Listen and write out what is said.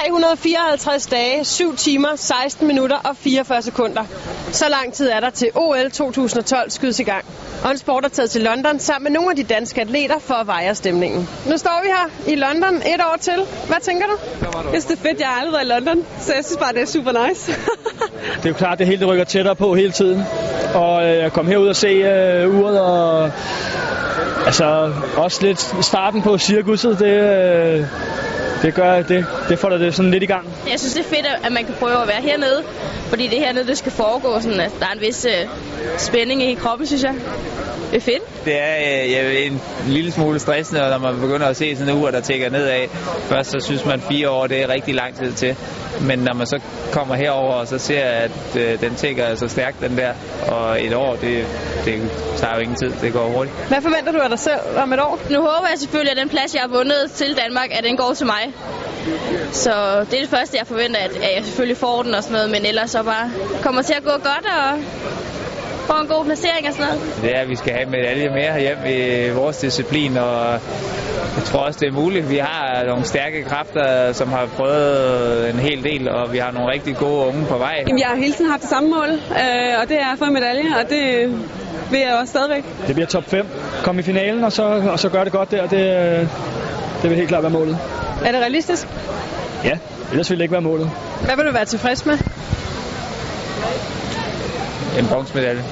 354 dage, 7 timer, 16 minutter og 44 sekunder. Så lang tid er der til OL 2012 skydes i gang. Og en sport er taget til London sammen med nogle af de danske atleter for at veje stemningen. Nu står vi her i London et år til. Hvad tænker du? Jeg synes, det er fedt. Jeg har aldrig været i London, så jeg synes bare, det er super nice. det er jo klart, det hele det rykker tættere på hele tiden. Og øh, jeg kom herud og se øh, uret, og altså også lidt starten på cirkuset, det, øh, det gør, det, det får det sådan lidt i gang. Jeg synes, det er fedt, at man kan prøve at være hernede, fordi det er hernede, det skal foregå, sådan at der er en vis øh, spænding i kroppen, synes jeg. Det er fedt. Det er øh, ja, en lille smule stressende, når man begynder at se sådan en ur, der tækker nedad. Først så synes man fire år, det er rigtig lang tid til. Men når man så kommer herover og så ser, at øh, den tækker så stærkt, den der, og et år, det, det tager jo ingen tid. Det går hurtigt. Hvad forventer du af dig selv om et år? Nu håber jeg selvfølgelig, at den plads, jeg har vundet til Danmark, at den går til mig. Så det er det første, jeg forventer, at jeg selvfølgelig får den og sådan noget, men ellers så bare kommer til at gå godt og få en god placering og sådan noget. Det er, at vi skal have medalje mere hjem i vores disciplin, og jeg tror også, det er muligt. Vi har nogle stærke kræfter, som har prøvet en hel del, og vi har nogle rigtig gode unge på vej. Jamen, jeg har hele tiden haft det samme mål, øh, og det er at få en medalje, og det vil jeg også stadigvæk. Det bliver top 5. Kom i finalen, og så, og så gør det godt der. Det, det vil helt klart være målet. Er det realistisk? Ja, ellers ville det ikke være målet. Hvad vil du være tilfreds med? En bronzemedalje.